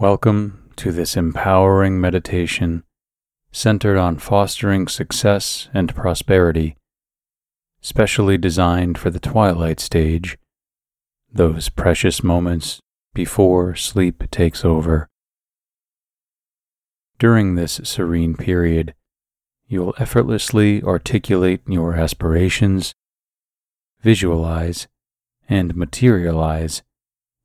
Welcome to this empowering meditation centered on fostering success and prosperity, specially designed for the twilight stage, those precious moments before sleep takes over. During this serene period, you will effortlessly articulate your aspirations, visualize, and materialize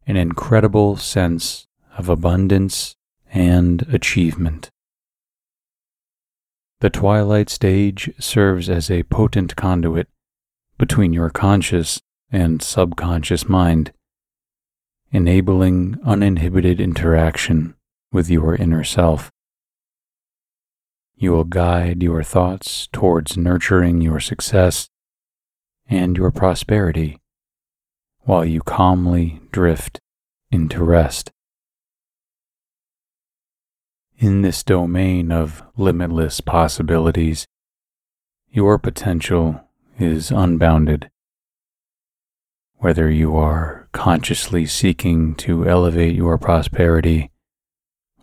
an incredible sense of abundance and achievement. The twilight stage serves as a potent conduit between your conscious and subconscious mind, enabling uninhibited interaction with your inner self. You will guide your thoughts towards nurturing your success and your prosperity while you calmly drift into rest. In this domain of limitless possibilities, your potential is unbounded. Whether you are consciously seeking to elevate your prosperity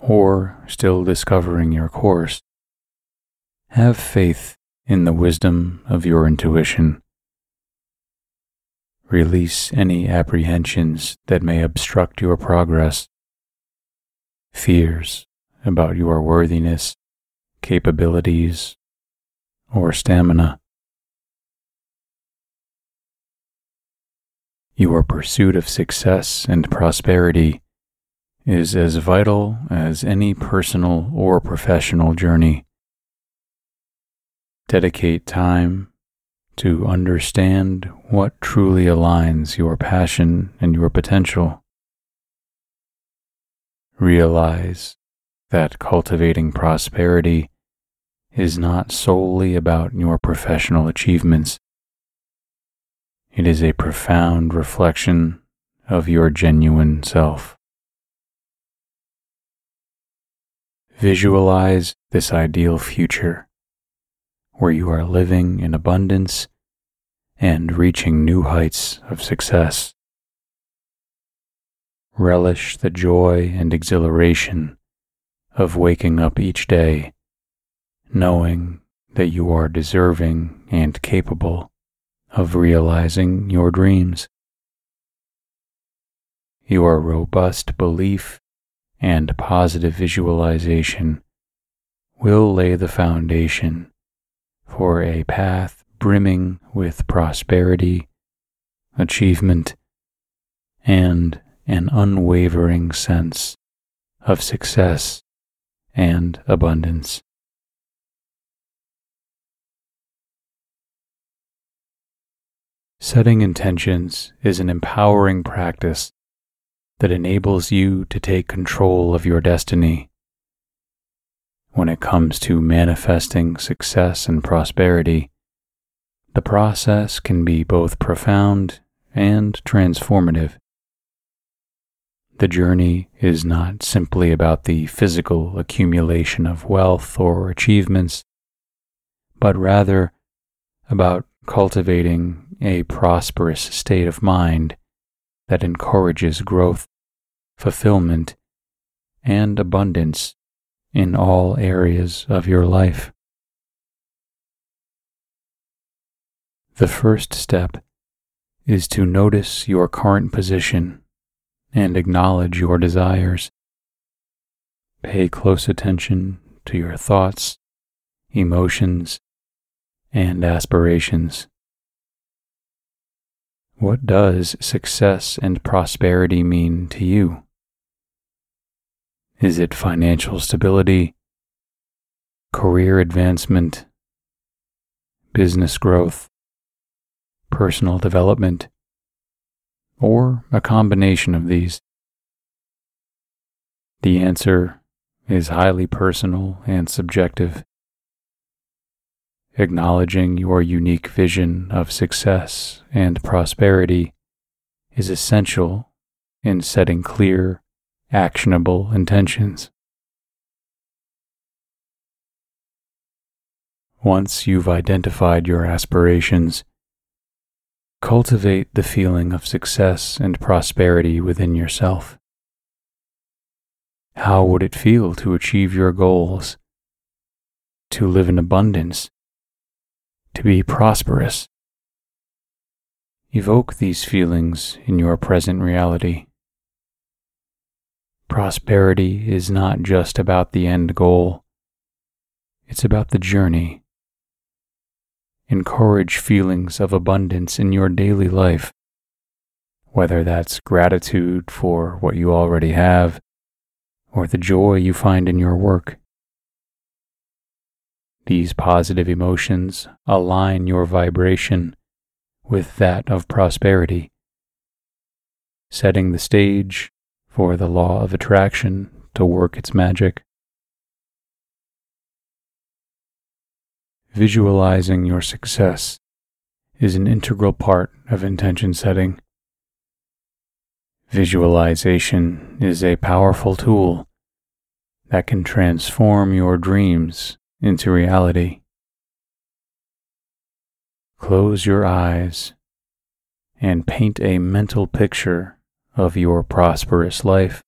or still discovering your course, have faith in the wisdom of your intuition. Release any apprehensions that may obstruct your progress, fears about your worthiness, capabilities, or stamina. Your pursuit of success and prosperity is as vital as any personal or professional journey. Dedicate time to understand what truly aligns your passion and your potential. Realize that cultivating prosperity is not solely about your professional achievements. It is a profound reflection of your genuine self. Visualize this ideal future where you are living in abundance and reaching new heights of success. Relish the joy and exhilaration of waking up each day knowing that you are deserving and capable of realizing your dreams. Your robust belief and positive visualization will lay the foundation for a path brimming with prosperity, achievement, and an unwavering sense of success and abundance. Setting intentions is an empowering practice that enables you to take control of your destiny. When it comes to manifesting success and prosperity, the process can be both profound and transformative. The journey is not simply about the physical accumulation of wealth or achievements, but rather about cultivating a prosperous state of mind that encourages growth, fulfillment, and abundance in all areas of your life. The first step is to notice your current position and acknowledge your desires. Pay close attention to your thoughts, emotions, and aspirations. What does success and prosperity mean to you? Is it financial stability, career advancement, business growth, personal development, or a combination of these? The answer is highly personal and subjective. Acknowledging your unique vision of success and prosperity is essential in setting clear, actionable intentions. Once you've identified your aspirations, Cultivate the feeling of success and prosperity within yourself. How would it feel to achieve your goals, to live in abundance, to be prosperous? Evoke these feelings in your present reality. Prosperity is not just about the end goal, it's about the journey. Encourage feelings of abundance in your daily life, whether that's gratitude for what you already have or the joy you find in your work. These positive emotions align your vibration with that of prosperity, setting the stage for the law of attraction to work its magic. Visualizing your success is an integral part of intention setting. Visualization is a powerful tool that can transform your dreams into reality. Close your eyes and paint a mental picture of your prosperous life.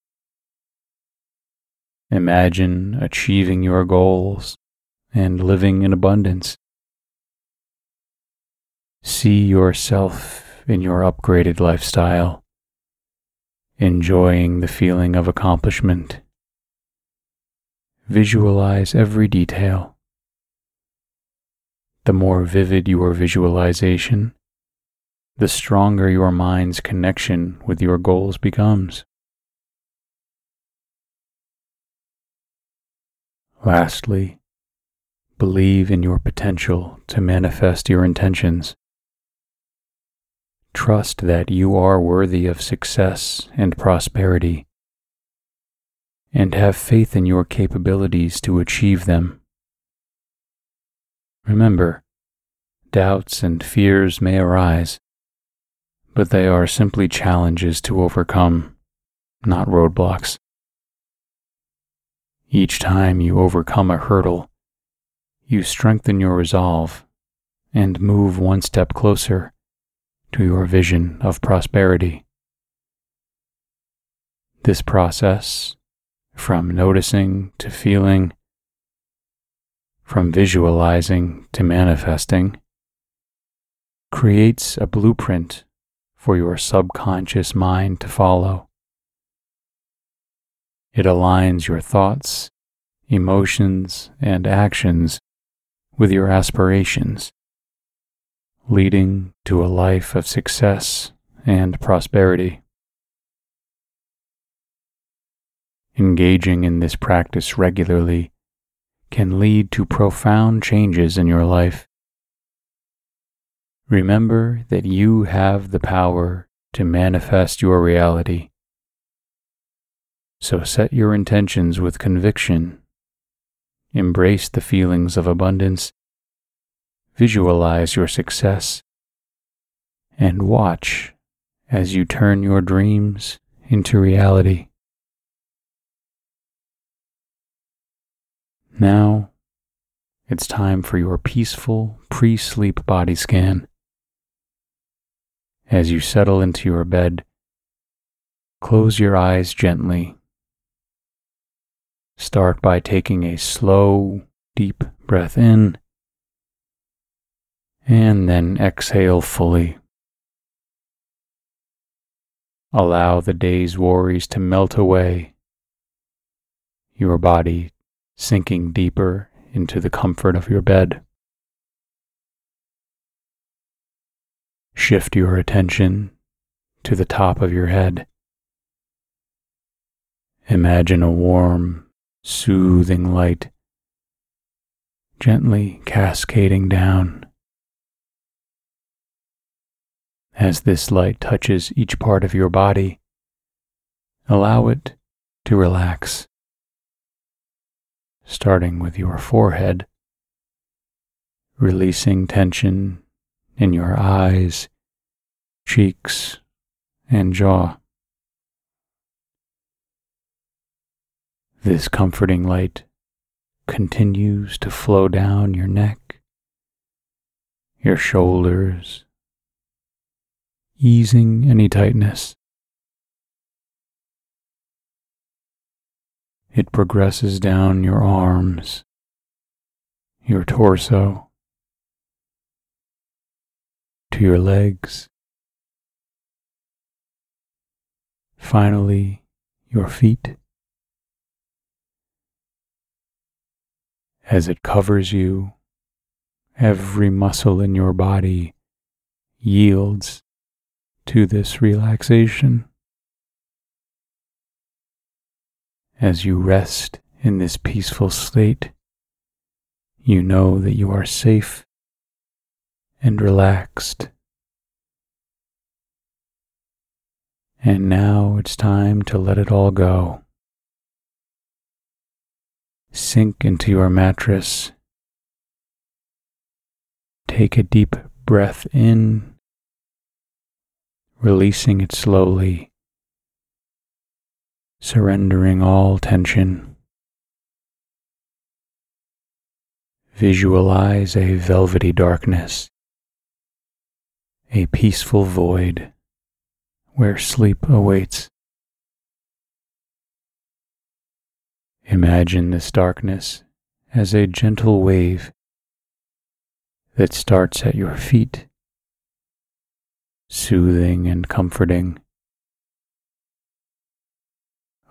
Imagine achieving your goals and living in abundance. See yourself in your upgraded lifestyle, enjoying the feeling of accomplishment. Visualize every detail the more vivid your visualization, the stronger your mind's connection with your goals becomes. Lastly, believe in your potential to manifest your intentions. Trust that you are worthy of success and prosperity, and have faith in your capabilities to achieve them. Remember, doubts and fears may arise, but they are simply challenges to overcome, not roadblocks. Each time you overcome a hurdle, you strengthen your resolve and move one step closer to your vision of prosperity. This process, from noticing to feeling, from visualizing to manifesting, creates a blueprint for your subconscious mind to follow. It aligns your thoughts, emotions, and actions with your aspirations, leading to a life of success and prosperity. Engaging in this practice regularly can lead to profound changes in your life. Remember that you have the power to manifest your reality. So set your intentions with conviction. Embrace the feelings of abundance. Visualize your success. And watch as you turn your dreams into reality. Now, it's time for your peaceful pre sleep body scan. As you settle into your bed, close your eyes gently. Start by taking a slow, deep breath in, and then exhale fully. Allow the day's worries to melt away. Your body sinking deeper into the comfort of your bed. Shift your attention to the top of your head. Imagine a warm, soothing light gently cascading down. As this light touches each part of your body, allow it to relax starting with your forehead, releasing tension in your eyes, cheeks, and jaw. This comforting light continues to flow down your neck, your shoulders, easing any tightness. It progresses down your arms, your torso, to your legs, finally, your feet. As it covers you, every muscle in your body yields to this relaxation. As you rest in this peaceful state, you know that you are safe and relaxed. And now it's time to let it all go. Sink into your mattress. Take a deep breath in, releasing it slowly surrendering all tension. Visualize a velvety darkness, a peaceful void where sleep awaits. Imagine this darkness as a gentle wave that starts at your feet, soothing and comforting.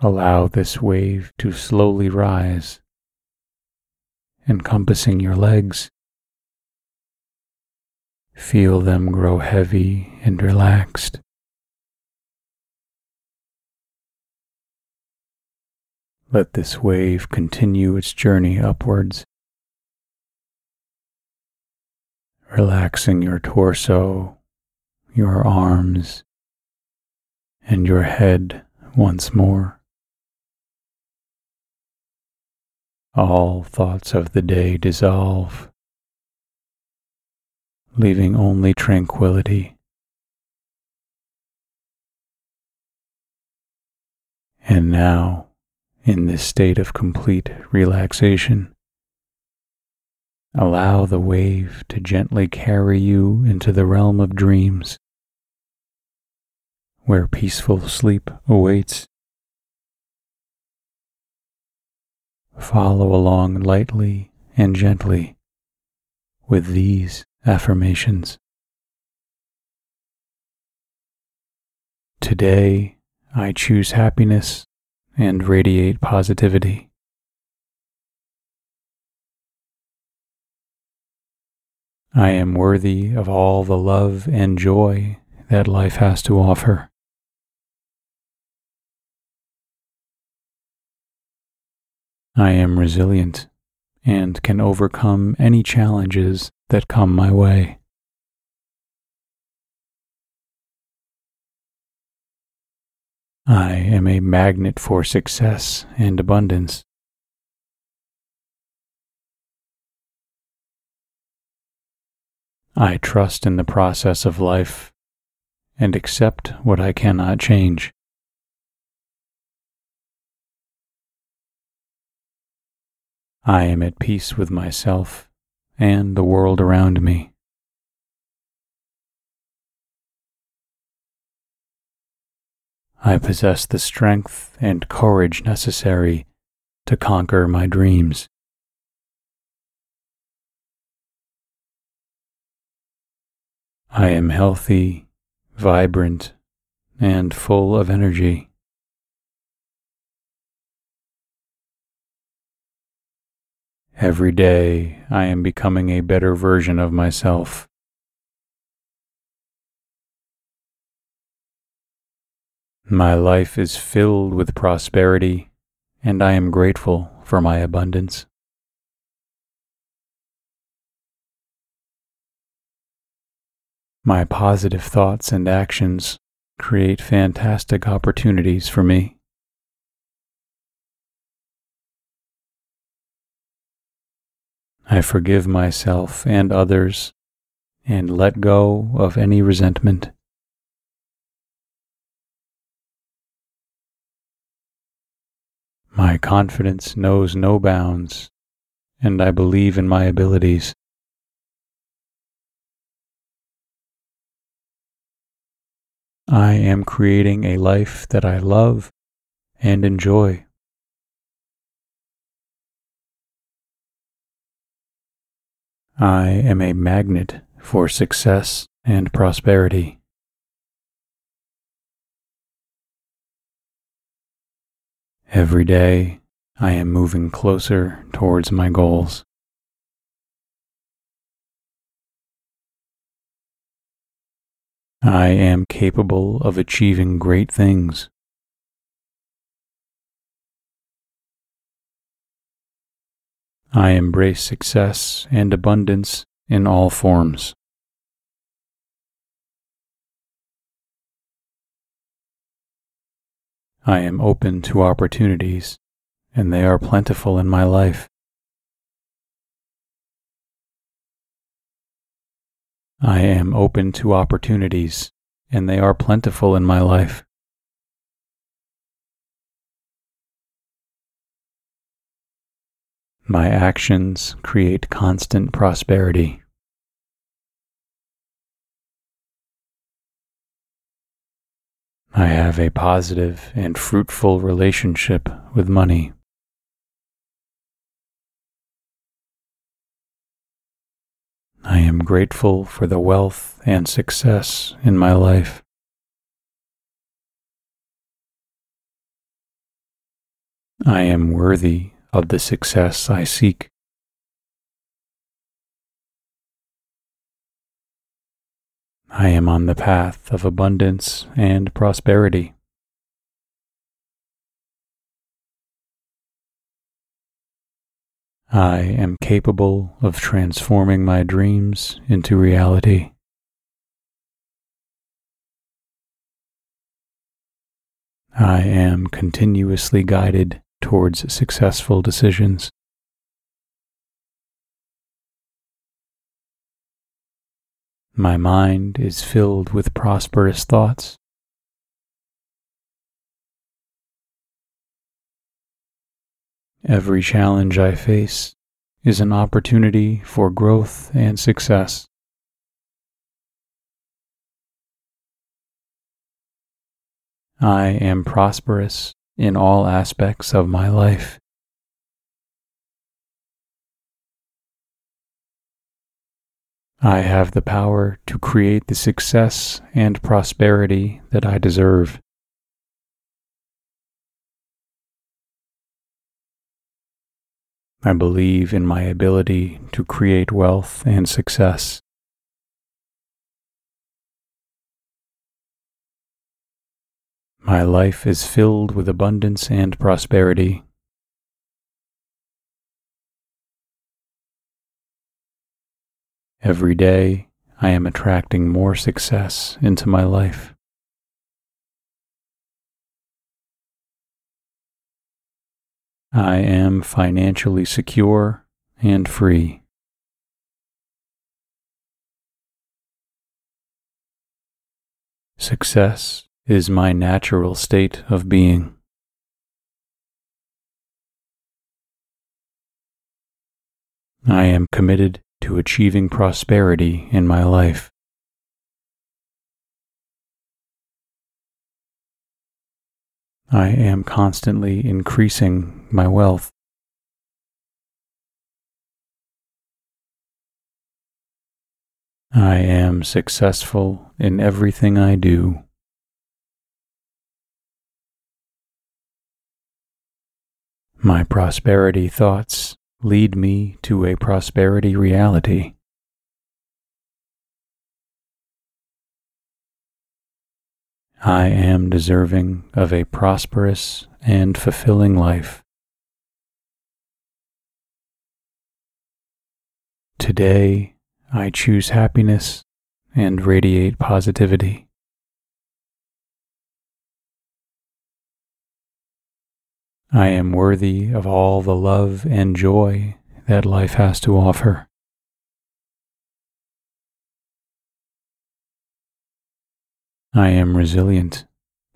Allow this wave to slowly rise, encompassing your legs. Feel them grow heavy and relaxed. Let this wave continue its journey upwards, relaxing your torso, your arms, and your head once more. All thoughts of the day dissolve, leaving only tranquility. And now, in this state of complete relaxation, allow the wave to gently carry you into the realm of dreams, where peaceful sleep awaits. Follow along lightly and gently with these affirmations. Today, I choose happiness and radiate positivity. I am worthy of all the love and joy that life has to offer. I am resilient and can overcome any challenges that come my way. I am a magnet for success and abundance. I trust in the process of life and accept what I cannot change. I am at peace with myself and the world around me. I possess the strength and courage necessary to conquer my dreams. I am healthy, vibrant, and full of energy. Every day I am becoming a better version of myself. My life is filled with prosperity, and I am grateful for my abundance. My positive thoughts and actions create fantastic opportunities for me. I forgive myself and others and let go of any resentment. My confidence knows no bounds, and I believe in my abilities. I am creating a life that I love and enjoy. I am a magnet for success and prosperity. Every day, I am moving closer towards my goals. I am capable of achieving great things. I embrace success and abundance in all forms. I am open to opportunities, and they are plentiful in my life. I am open to opportunities, and they are plentiful in my life. My actions create constant prosperity. I have a positive and fruitful relationship with money. I am grateful for the wealth and success in my life. I am worthy of the success I seek. I am on the path of abundance and prosperity. I am capable of transforming my dreams into reality. I am continuously guided towards successful decisions. My mind is filled with prosperous thoughts. Every challenge I face is an opportunity for growth and success. I am prosperous in all aspects of my life. I have the power to create the success and prosperity that I deserve. I believe in my ability to create wealth and success. My life is filled with abundance and prosperity. Every day, I am attracting more success into my life. I am financially secure and free. Success is my natural state of being. I am committed to achieving prosperity in my life. I am constantly increasing my wealth. I am successful in everything I do. My prosperity thoughts lead me to a prosperity reality. I am deserving of a prosperous and fulfilling life. Today, I choose happiness and radiate positivity. I am worthy of all the love and joy that life has to offer. I am resilient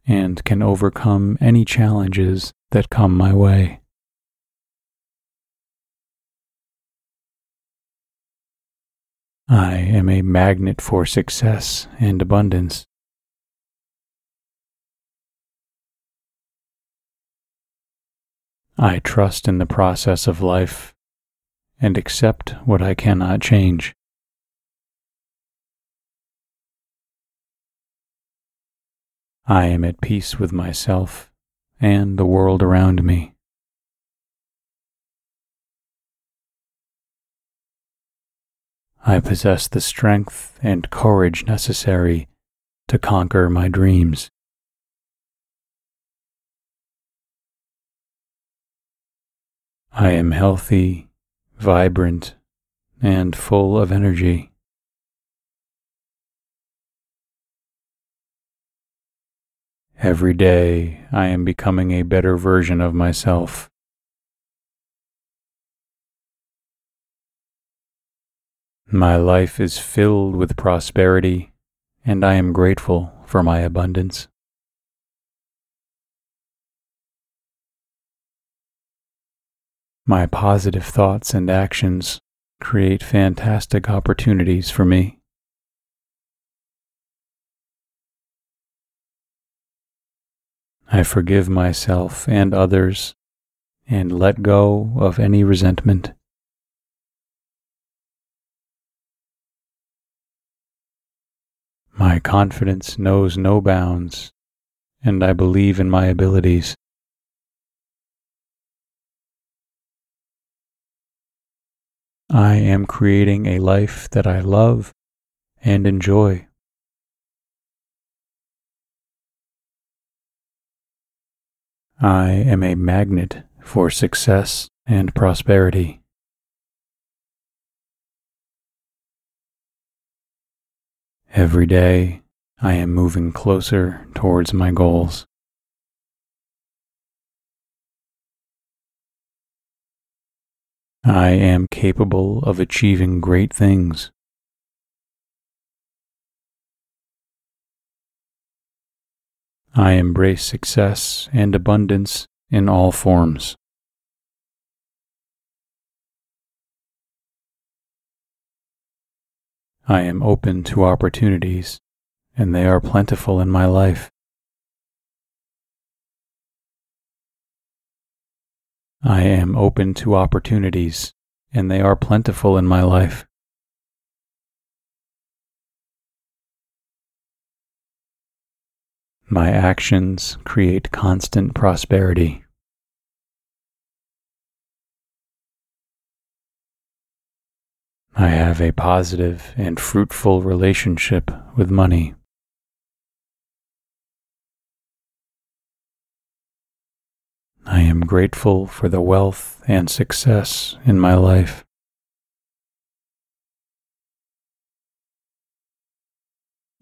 and can overcome any challenges that come my way. I am a magnet for success and abundance. I trust in the process of life and accept what I cannot change. I am at peace with myself and the world around me. I possess the strength and courage necessary to conquer my dreams. I am healthy, vibrant, and full of energy. Every day I am becoming a better version of myself. My life is filled with prosperity, and I am grateful for my abundance. My positive thoughts and actions create fantastic opportunities for me. I forgive myself and others and let go of any resentment. My confidence knows no bounds, and I believe in my abilities. I am creating a life that I love and enjoy. I am a magnet for success and prosperity. Every day, I am moving closer towards my goals. I am capable of achieving great things. I embrace success and abundance in all forms. I am open to opportunities, and they are plentiful in my life. I am open to opportunities, and they are plentiful in my life. My actions create constant prosperity. I have a positive and fruitful relationship with money. I am grateful for the wealth and success in my life.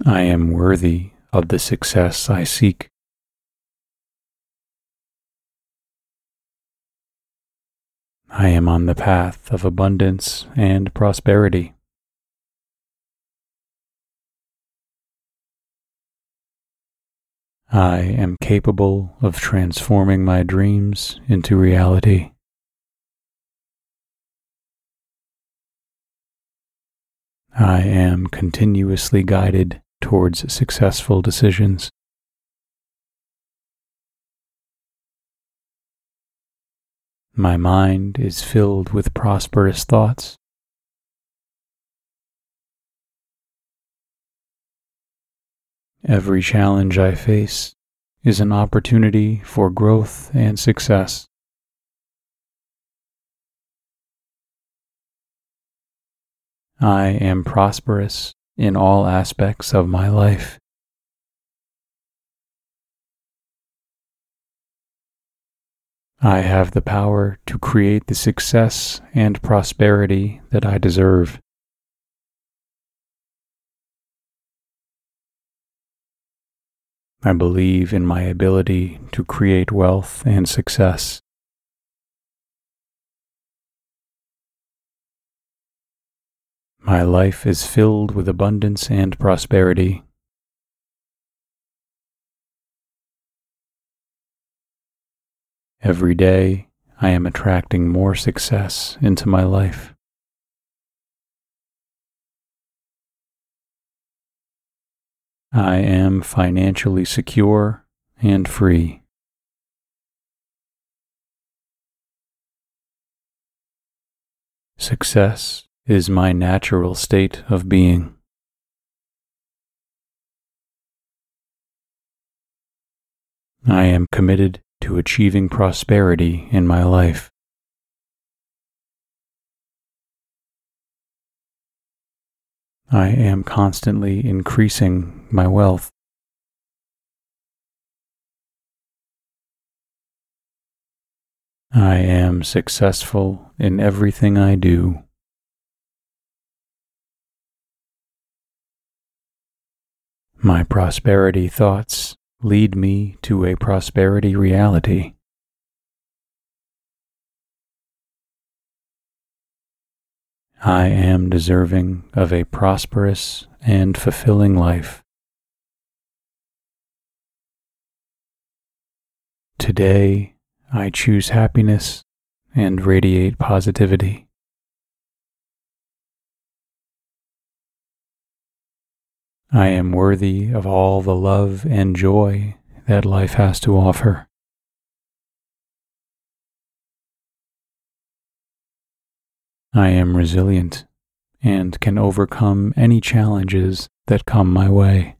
I am worthy of the success I seek. I am on the path of abundance and prosperity. I am capable of transforming my dreams into reality. I am continuously guided towards successful decisions. My mind is filled with prosperous thoughts. Every challenge I face is an opportunity for growth and success. I am prosperous in all aspects of my life. I have the power to create the success and prosperity that I deserve. I believe in my ability to create wealth and success. My life is filled with abundance and prosperity. Every day, I am attracting more success into my life. I am financially secure and free. Success is my natural state of being. I am committed to achieving prosperity in my life. I am constantly increasing my wealth. I am successful in everything I do. My prosperity thoughts lead me to a prosperity reality. I am deserving of a prosperous and fulfilling life. Today, I choose happiness and radiate positivity. I am worthy of all the love and joy that life has to offer. I am resilient and can overcome any challenges that come my way.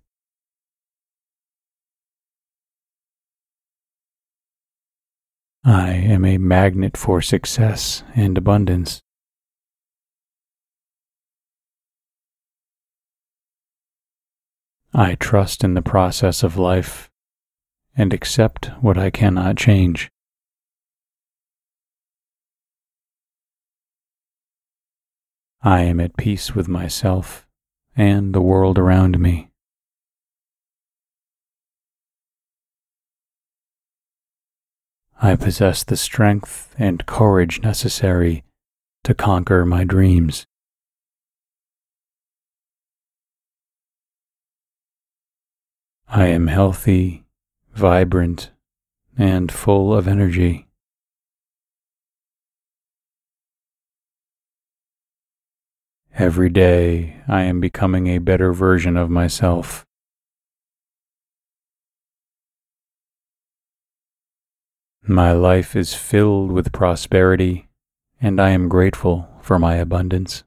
I am a magnet for success and abundance. I trust in the process of life and accept what I cannot change. I am at peace with myself and the world around me. I possess the strength and courage necessary to conquer my dreams. I am healthy, vibrant, and full of energy. Every day I am becoming a better version of myself. My life is filled with prosperity, and I am grateful for my abundance.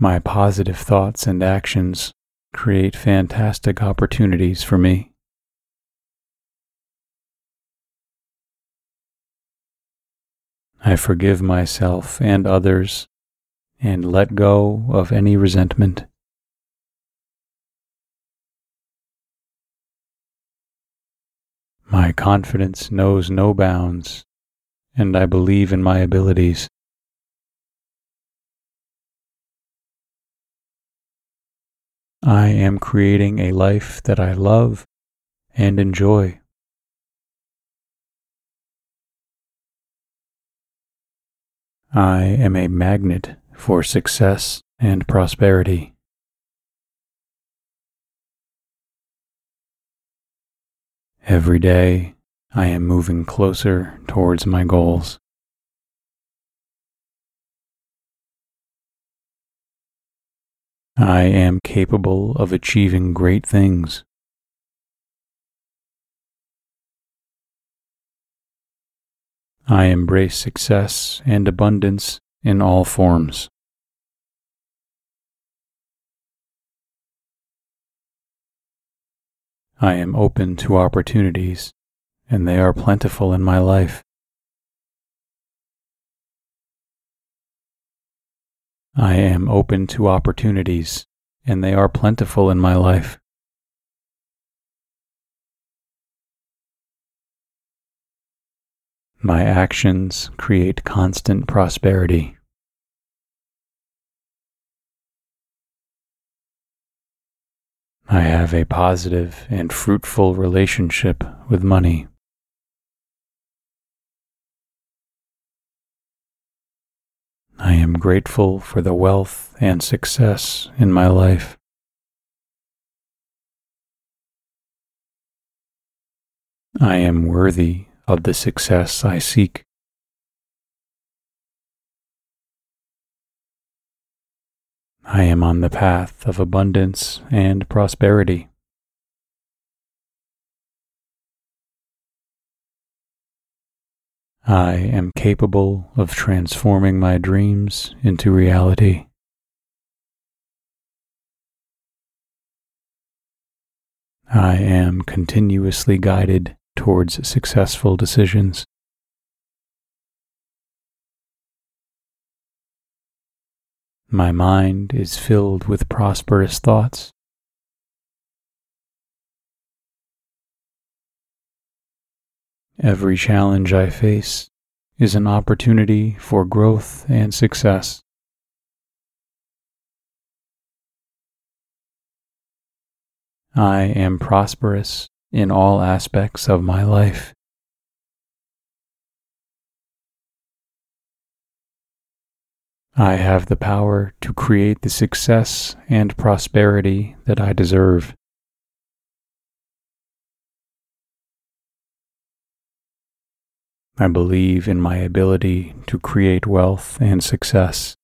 My positive thoughts and actions create fantastic opportunities for me. I forgive myself and others and let go of any resentment. My confidence knows no bounds, and I believe in my abilities. I am creating a life that I love and enjoy. I am a magnet for success and prosperity. Every day, I am moving closer towards my goals. I am capable of achieving great things. I embrace success and abundance in all forms. I am open to opportunities, and they are plentiful in my life. I am open to opportunities, and they are plentiful in my life. My actions create constant prosperity. I have a positive and fruitful relationship with money. I am grateful for the wealth and success in my life. I am worthy of the success I seek. I am on the path of abundance and prosperity. I am capable of transforming my dreams into reality. I am continuously guided towards successful decisions. My mind is filled with prosperous thoughts. Every challenge I face is an opportunity for growth and success. I am prosperous in all aspects of my life. I have the power to create the success and prosperity that I deserve. I believe in my ability to create wealth and success.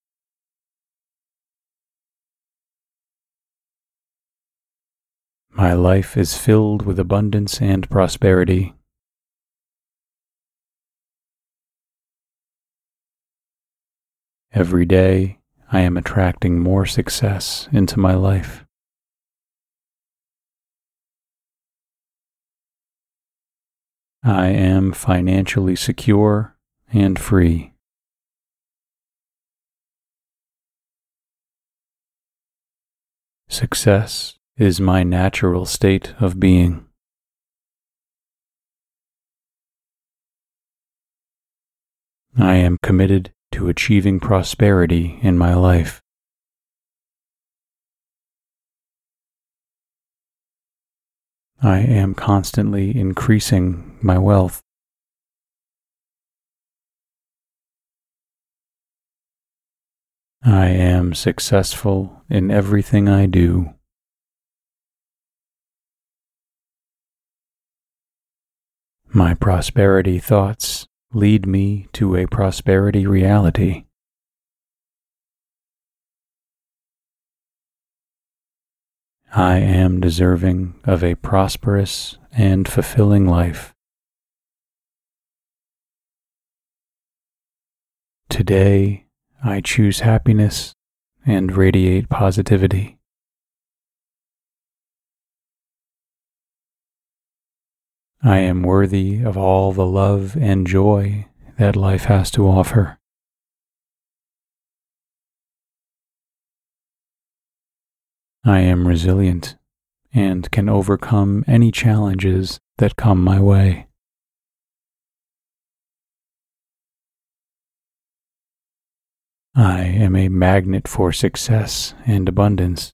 My life is filled with abundance and prosperity. Every day, I am attracting more success into my life. I am financially secure and free. Success is my natural state of being. I am committed to achieving prosperity in my life. I am constantly increasing my wealth. I am successful in everything I do. My prosperity thoughts lead me to a prosperity reality. I am deserving of a prosperous and fulfilling life. Today, I choose happiness and radiate positivity. I am worthy of all the love and joy that life has to offer. I am resilient and can overcome any challenges that come my way. I am a magnet for success and abundance.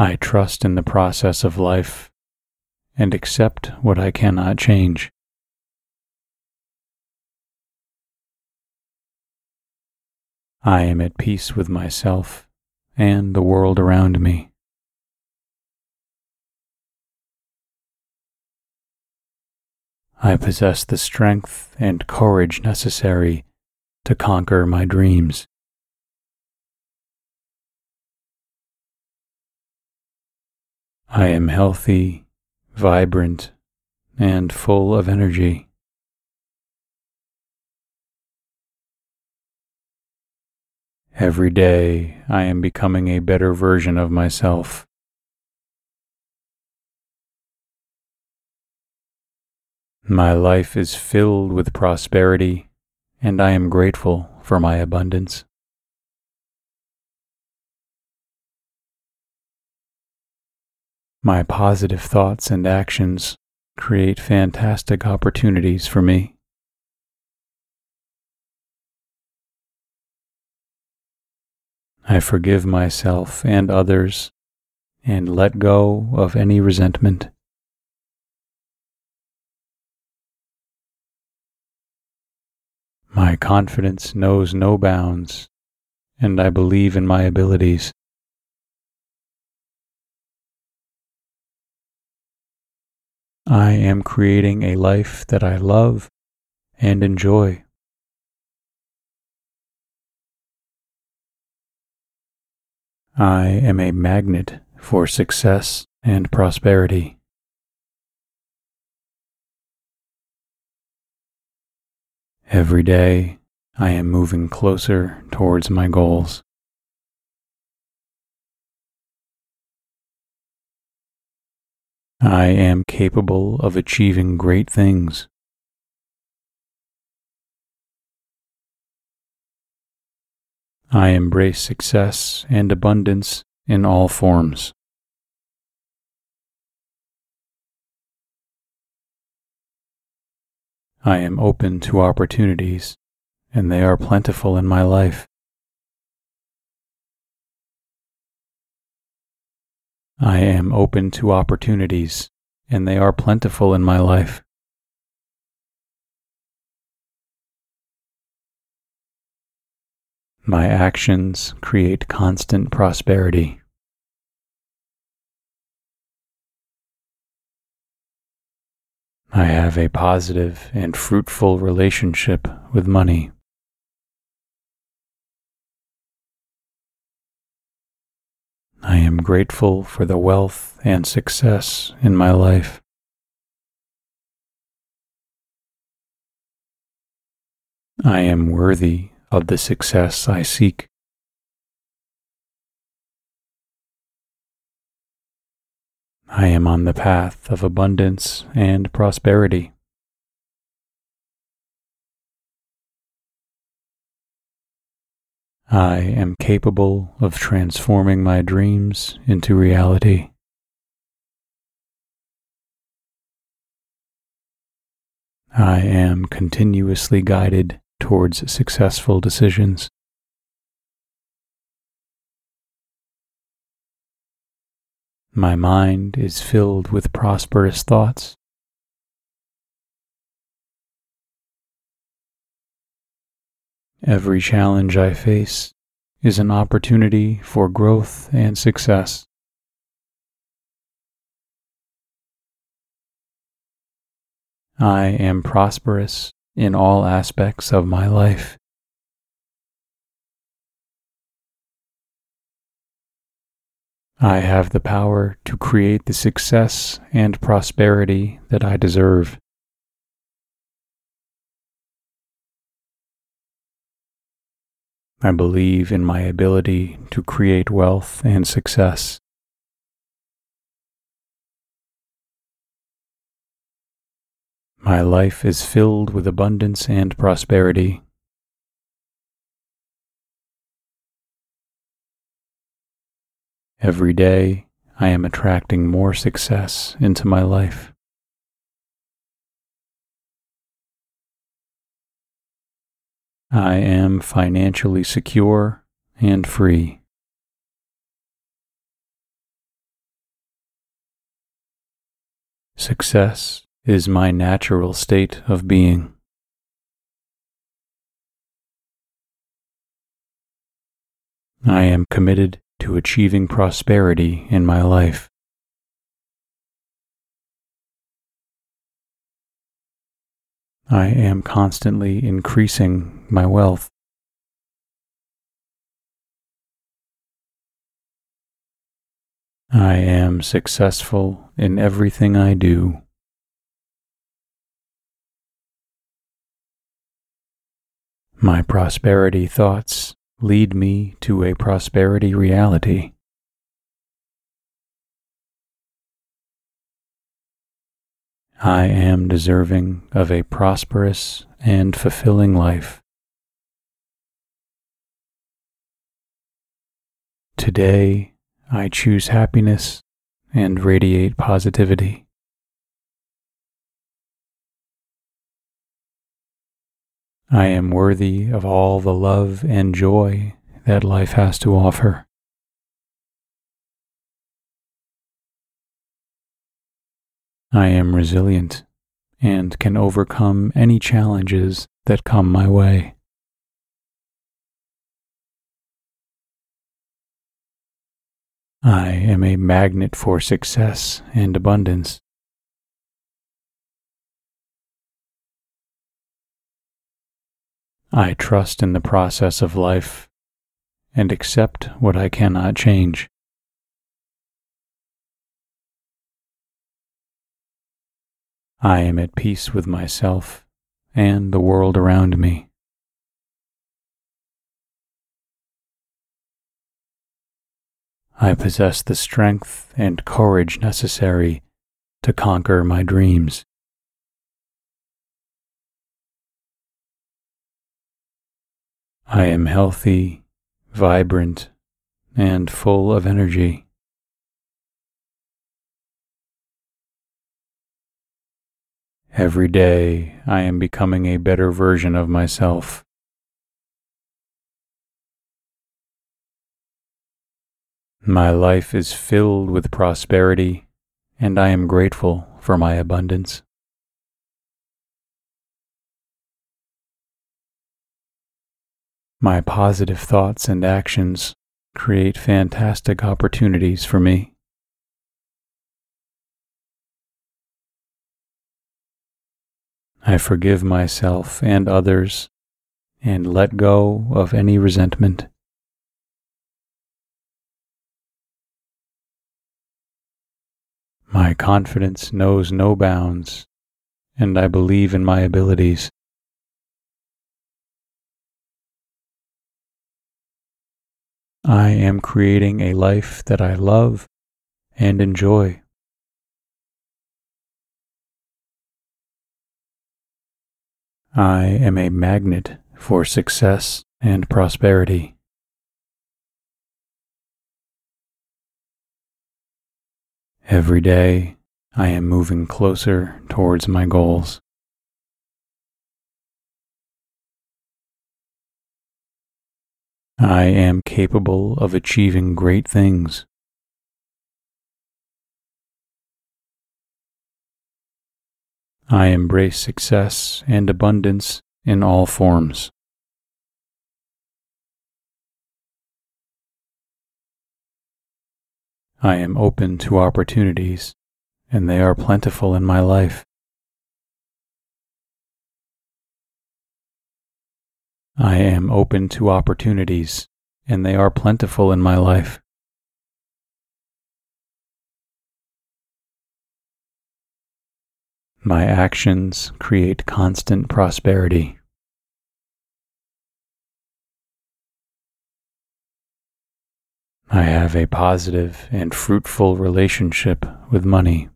I trust in the process of life and accept what I cannot change. I am at peace with myself and the world around me. I possess the strength and courage necessary to conquer my dreams. I am healthy, vibrant, and full of energy. Every day I am becoming a better version of myself. My life is filled with prosperity, and I am grateful for my abundance. My positive thoughts and actions create fantastic opportunities for me. I forgive myself and others and let go of any resentment. My confidence knows no bounds, and I believe in my abilities. I am creating a life that I love and enjoy. I am a magnet for success and prosperity. Every day, I am moving closer towards my goals. I am capable of achieving great things. I embrace success and abundance in all forms. I am open to opportunities, and they are plentiful in my life. I am open to opportunities, and they are plentiful in my life. My actions create constant prosperity. I have a positive and fruitful relationship with money. I am grateful for the wealth and success in my life. I am worthy of the success I seek. I am on the path of abundance and prosperity. I am capable of transforming my dreams into reality. I am continuously guided towards successful decisions. My mind is filled with prosperous thoughts. Every challenge I face is an opportunity for growth and success. I am prosperous in all aspects of my life. I have the power to create the success and prosperity that I deserve. I believe in my ability to create wealth and success. My life is filled with abundance and prosperity. Every day, I am attracting more success into my life. I am financially secure and free. Success is my natural state of being. I am committed to achieving prosperity in my life. I am constantly increasing my wealth. I am successful in everything I do. My prosperity thoughts lead me to a prosperity reality. I am deserving of a prosperous and fulfilling life. Today, I choose happiness and radiate positivity. I am worthy of all the love and joy that life has to offer. I am resilient and can overcome any challenges that come my way. I am a magnet for success and abundance. I trust in the process of life and accept what I cannot change. I am at peace with myself and the world around me. I possess the strength and courage necessary to conquer my dreams. I am healthy, vibrant, and full of energy. Every day I am becoming a better version of myself. My life is filled with prosperity, and I am grateful for my abundance. My positive thoughts and actions create fantastic opportunities for me. I forgive myself and others and let go of any resentment. My confidence knows no bounds, and I believe in my abilities. I am creating a life that I love and enjoy. I am a magnet for success and prosperity. Every day, I am moving closer towards my goals. I am capable of achieving great things. I embrace success and abundance in all forms. I am open to opportunities, and they are plentiful in my life. I am open to opportunities, and they are plentiful in my life. My actions create constant prosperity. I have a positive and fruitful relationship with money.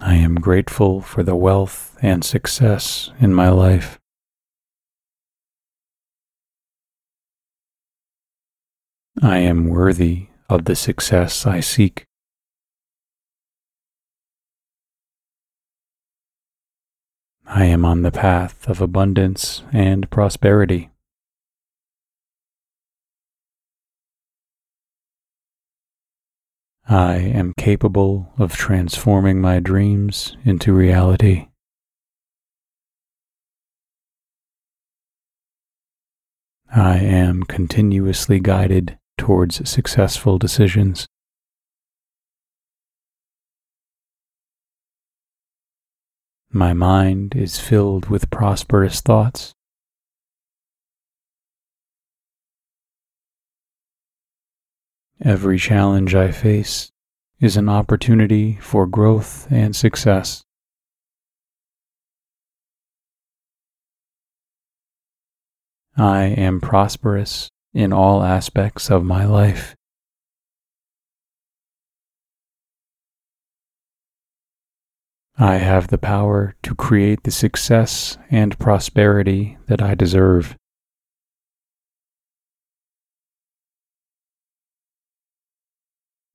I am grateful for the wealth and success in my life. I am worthy of the success I seek. I am on the path of abundance and prosperity. I am capable of transforming my dreams into reality. I am continuously guided towards successful decisions. My mind is filled with prosperous thoughts. Every challenge I face is an opportunity for growth and success. I am prosperous in all aspects of my life. I have the power to create the success and prosperity that I deserve.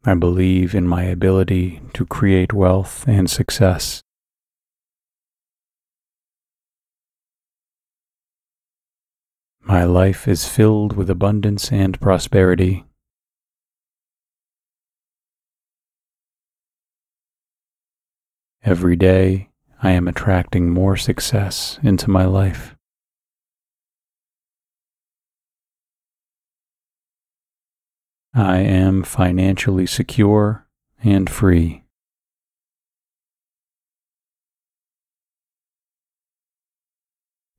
I believe in my ability to create wealth and success. My life is filled with abundance and prosperity. Every day, I am attracting more success into my life. I am financially secure and free.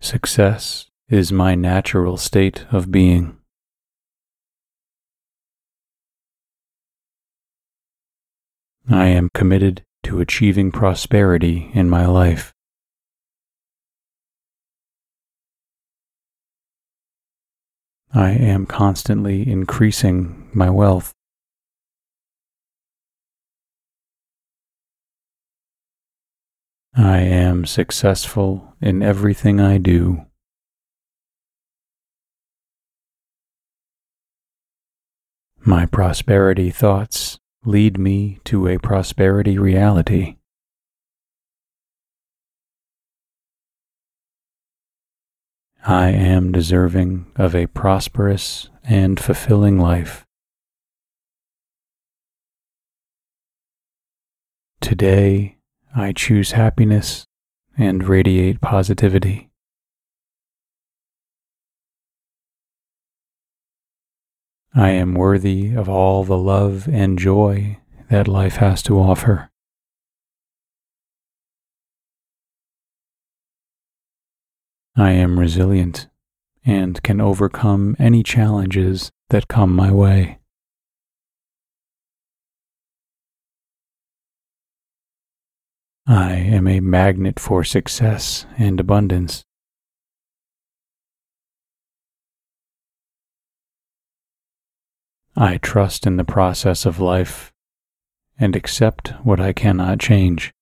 Success is my natural state of being. I am committed to achieving prosperity in my life. I am constantly increasing my wealth. I am successful in everything I do. My prosperity thoughts lead me to a prosperity reality. I am deserving of a prosperous and fulfilling life. Today, I choose happiness and radiate positivity. I am worthy of all the love and joy that life has to offer. I am resilient and can overcome any challenges that come my way. I am a magnet for success and abundance. I trust in the process of life and accept what I cannot change.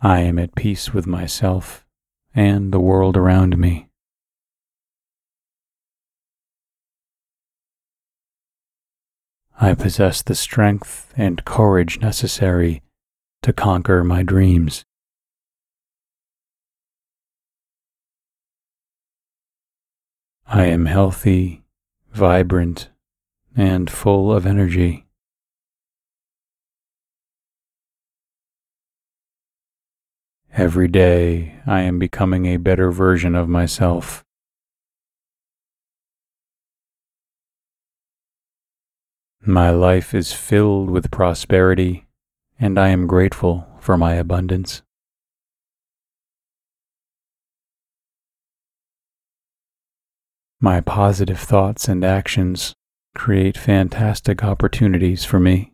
I am at peace with myself and the world around me. I possess the strength and courage necessary to conquer my dreams. I am healthy, vibrant, and full of energy. Every day I am becoming a better version of myself. My life is filled with prosperity, and I am grateful for my abundance. My positive thoughts and actions create fantastic opportunities for me.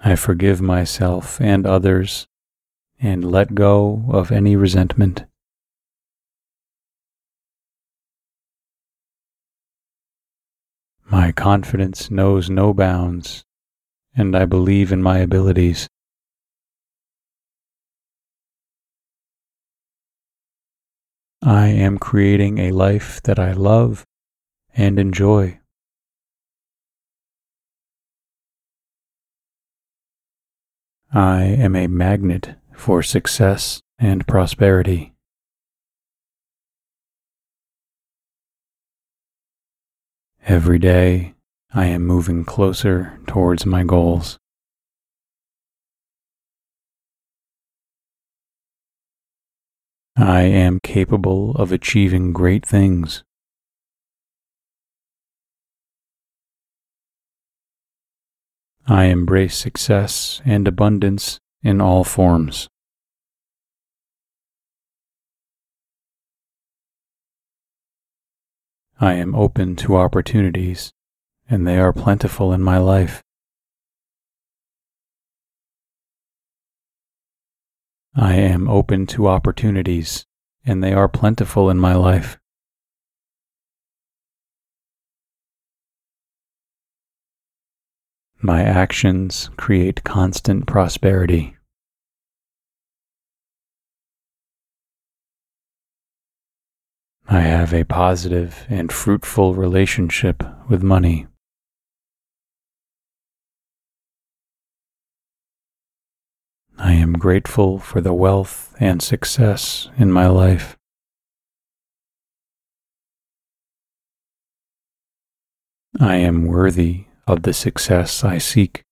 I forgive myself and others and let go of any resentment. My confidence knows no bounds, and I believe in my abilities. I am creating a life that I love and enjoy. I am a magnet for success and prosperity. Every day, I am moving closer towards my goals. I am capable of achieving great things. I embrace success and abundance in all forms. I am open to opportunities, and they are plentiful in my life. I am open to opportunities, and they are plentiful in my life. My actions create constant prosperity. I have a positive and fruitful relationship with money. I am grateful for the wealth and success in my life. I am worthy of the success I seek.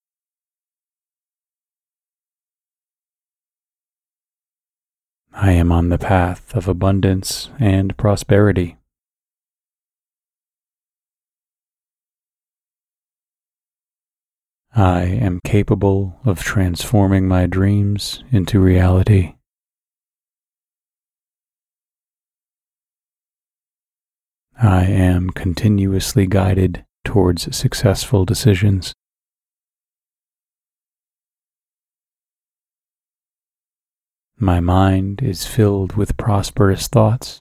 I am on the path of abundance and prosperity. I am capable of transforming my dreams into reality. I am continuously guided towards successful decisions. My mind is filled with prosperous thoughts.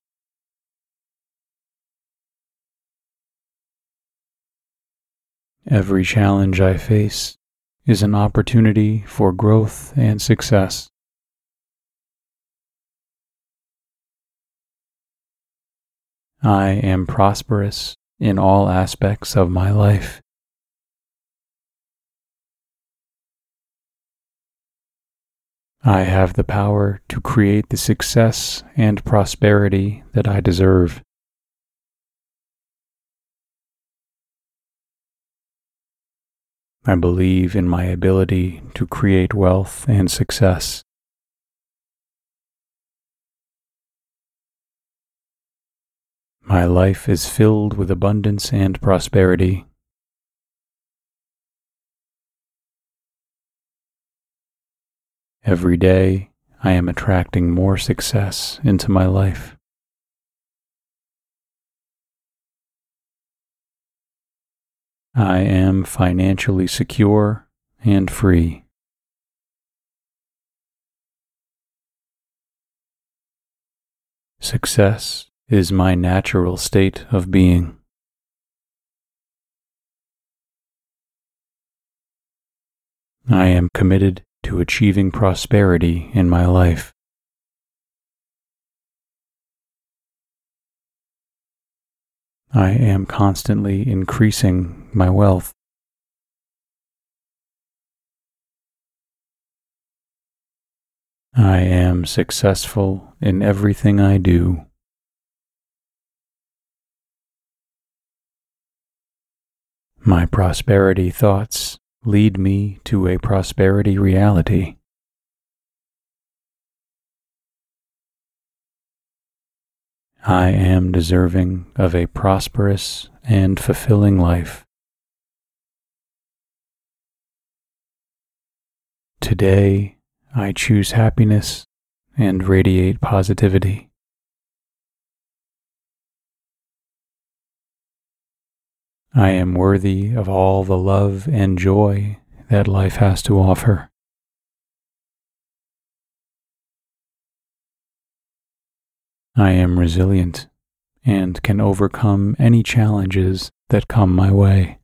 Every challenge I face is an opportunity for growth and success. I am prosperous in all aspects of my life. I have the power to create the success and prosperity that I deserve. I believe in my ability to create wealth and success. My life is filled with abundance and prosperity. Every day, I am attracting more success into my life. I am financially secure and free. Success is my natural state of being. I am committed to achieving prosperity in my life. I am constantly increasing my wealth. I am successful in everything I do. My prosperity thoughts lead me to a prosperity reality. I am deserving of a prosperous and fulfilling life. Today, I choose happiness and radiate positivity. I am worthy of all the love and joy that life has to offer. I am resilient and can overcome any challenges that come my way.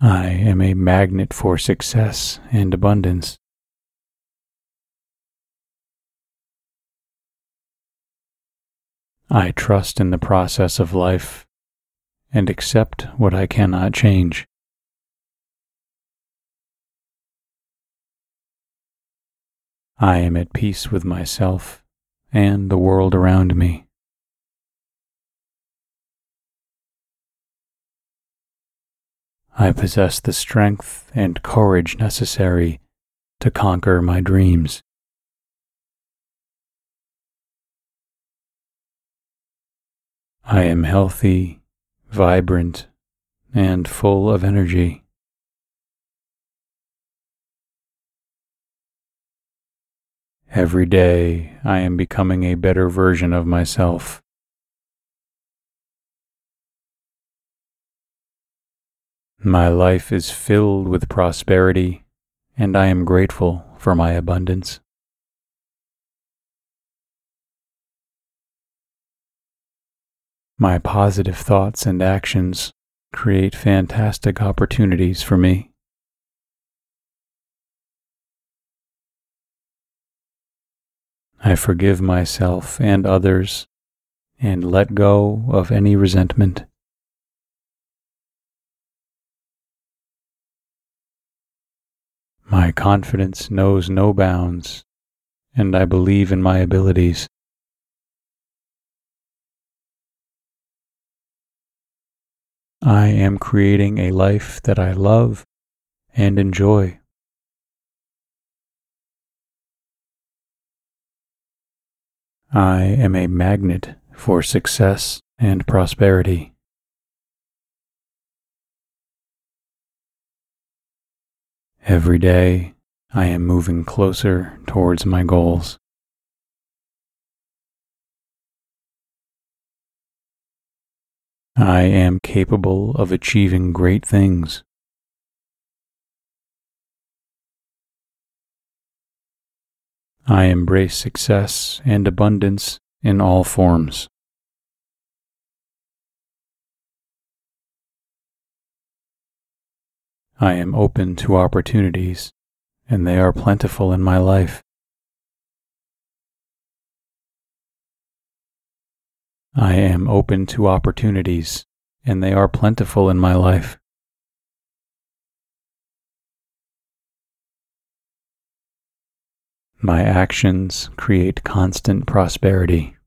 I am a magnet for success and abundance. I trust in the process of life and accept what I cannot change. I am at peace with myself and the world around me. I possess the strength and courage necessary to conquer my dreams. I am healthy, vibrant, and full of energy. Every day I am becoming a better version of myself. My life is filled with prosperity, and I am grateful for my abundance. My positive thoughts and actions create fantastic opportunities for me. I forgive myself and others and let go of any resentment. My confidence knows no bounds, and I believe in my abilities. I am creating a life that I love and enjoy. I am a magnet for success and prosperity. Every day, I am moving closer towards my goals. I am capable of achieving great things. I embrace success and abundance in all forms. I am open to opportunities, and they are plentiful in my life. I am open to opportunities, and they are plentiful in my life. My actions create constant prosperity.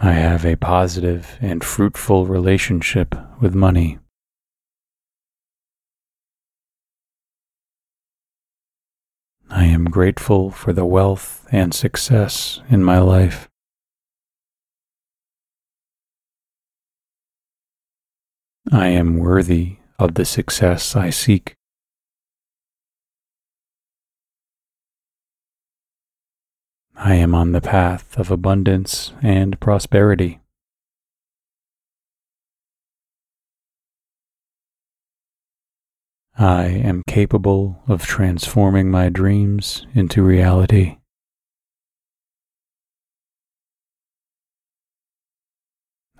I have a positive and fruitful relationship with money. I am grateful for the wealth and success in my life. I am worthy of the success I seek. I am on the path of abundance and prosperity. I am capable of transforming my dreams into reality.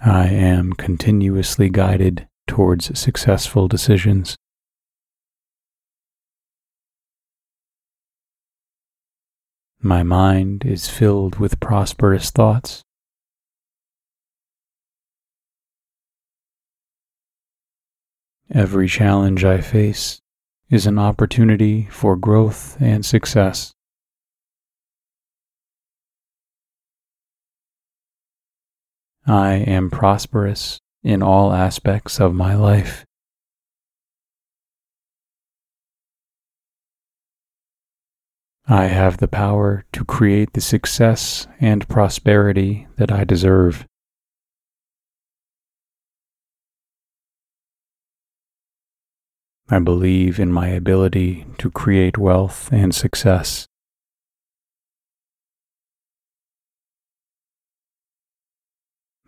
I am continuously guided towards successful decisions. My mind is filled with prosperous thoughts. Every challenge I face is an opportunity for growth and success. I am prosperous in all aspects of my life. I have the power to create the success and prosperity that I deserve. I believe in my ability to create wealth and success.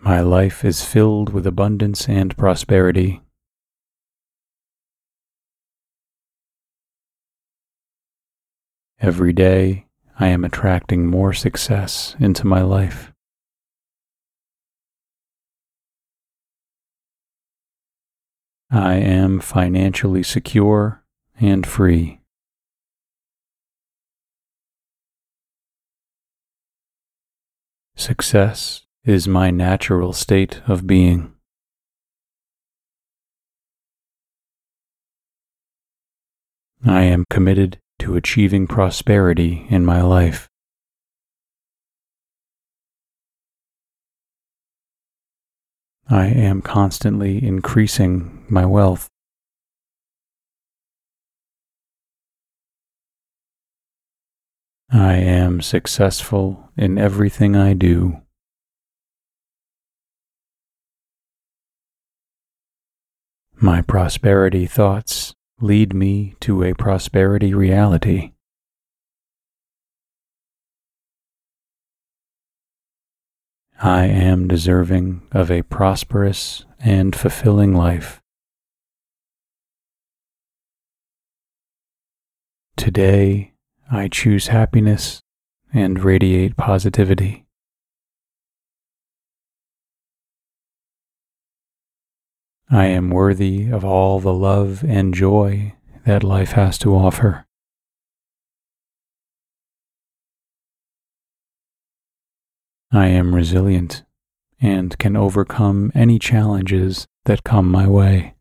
My life is filled with abundance and prosperity. Every day, I am attracting more success into my life. I am financially secure and free. Success is my natural state of being. I am committed to achieving prosperity in my life. I am constantly increasing my wealth. I am successful in everything I do. My prosperity thoughts lead me to a prosperity reality. I am deserving of a prosperous and fulfilling life. Today, I choose happiness and radiate positivity. I am worthy of all the love and joy that life has to offer. I am resilient and can overcome any challenges that come my way.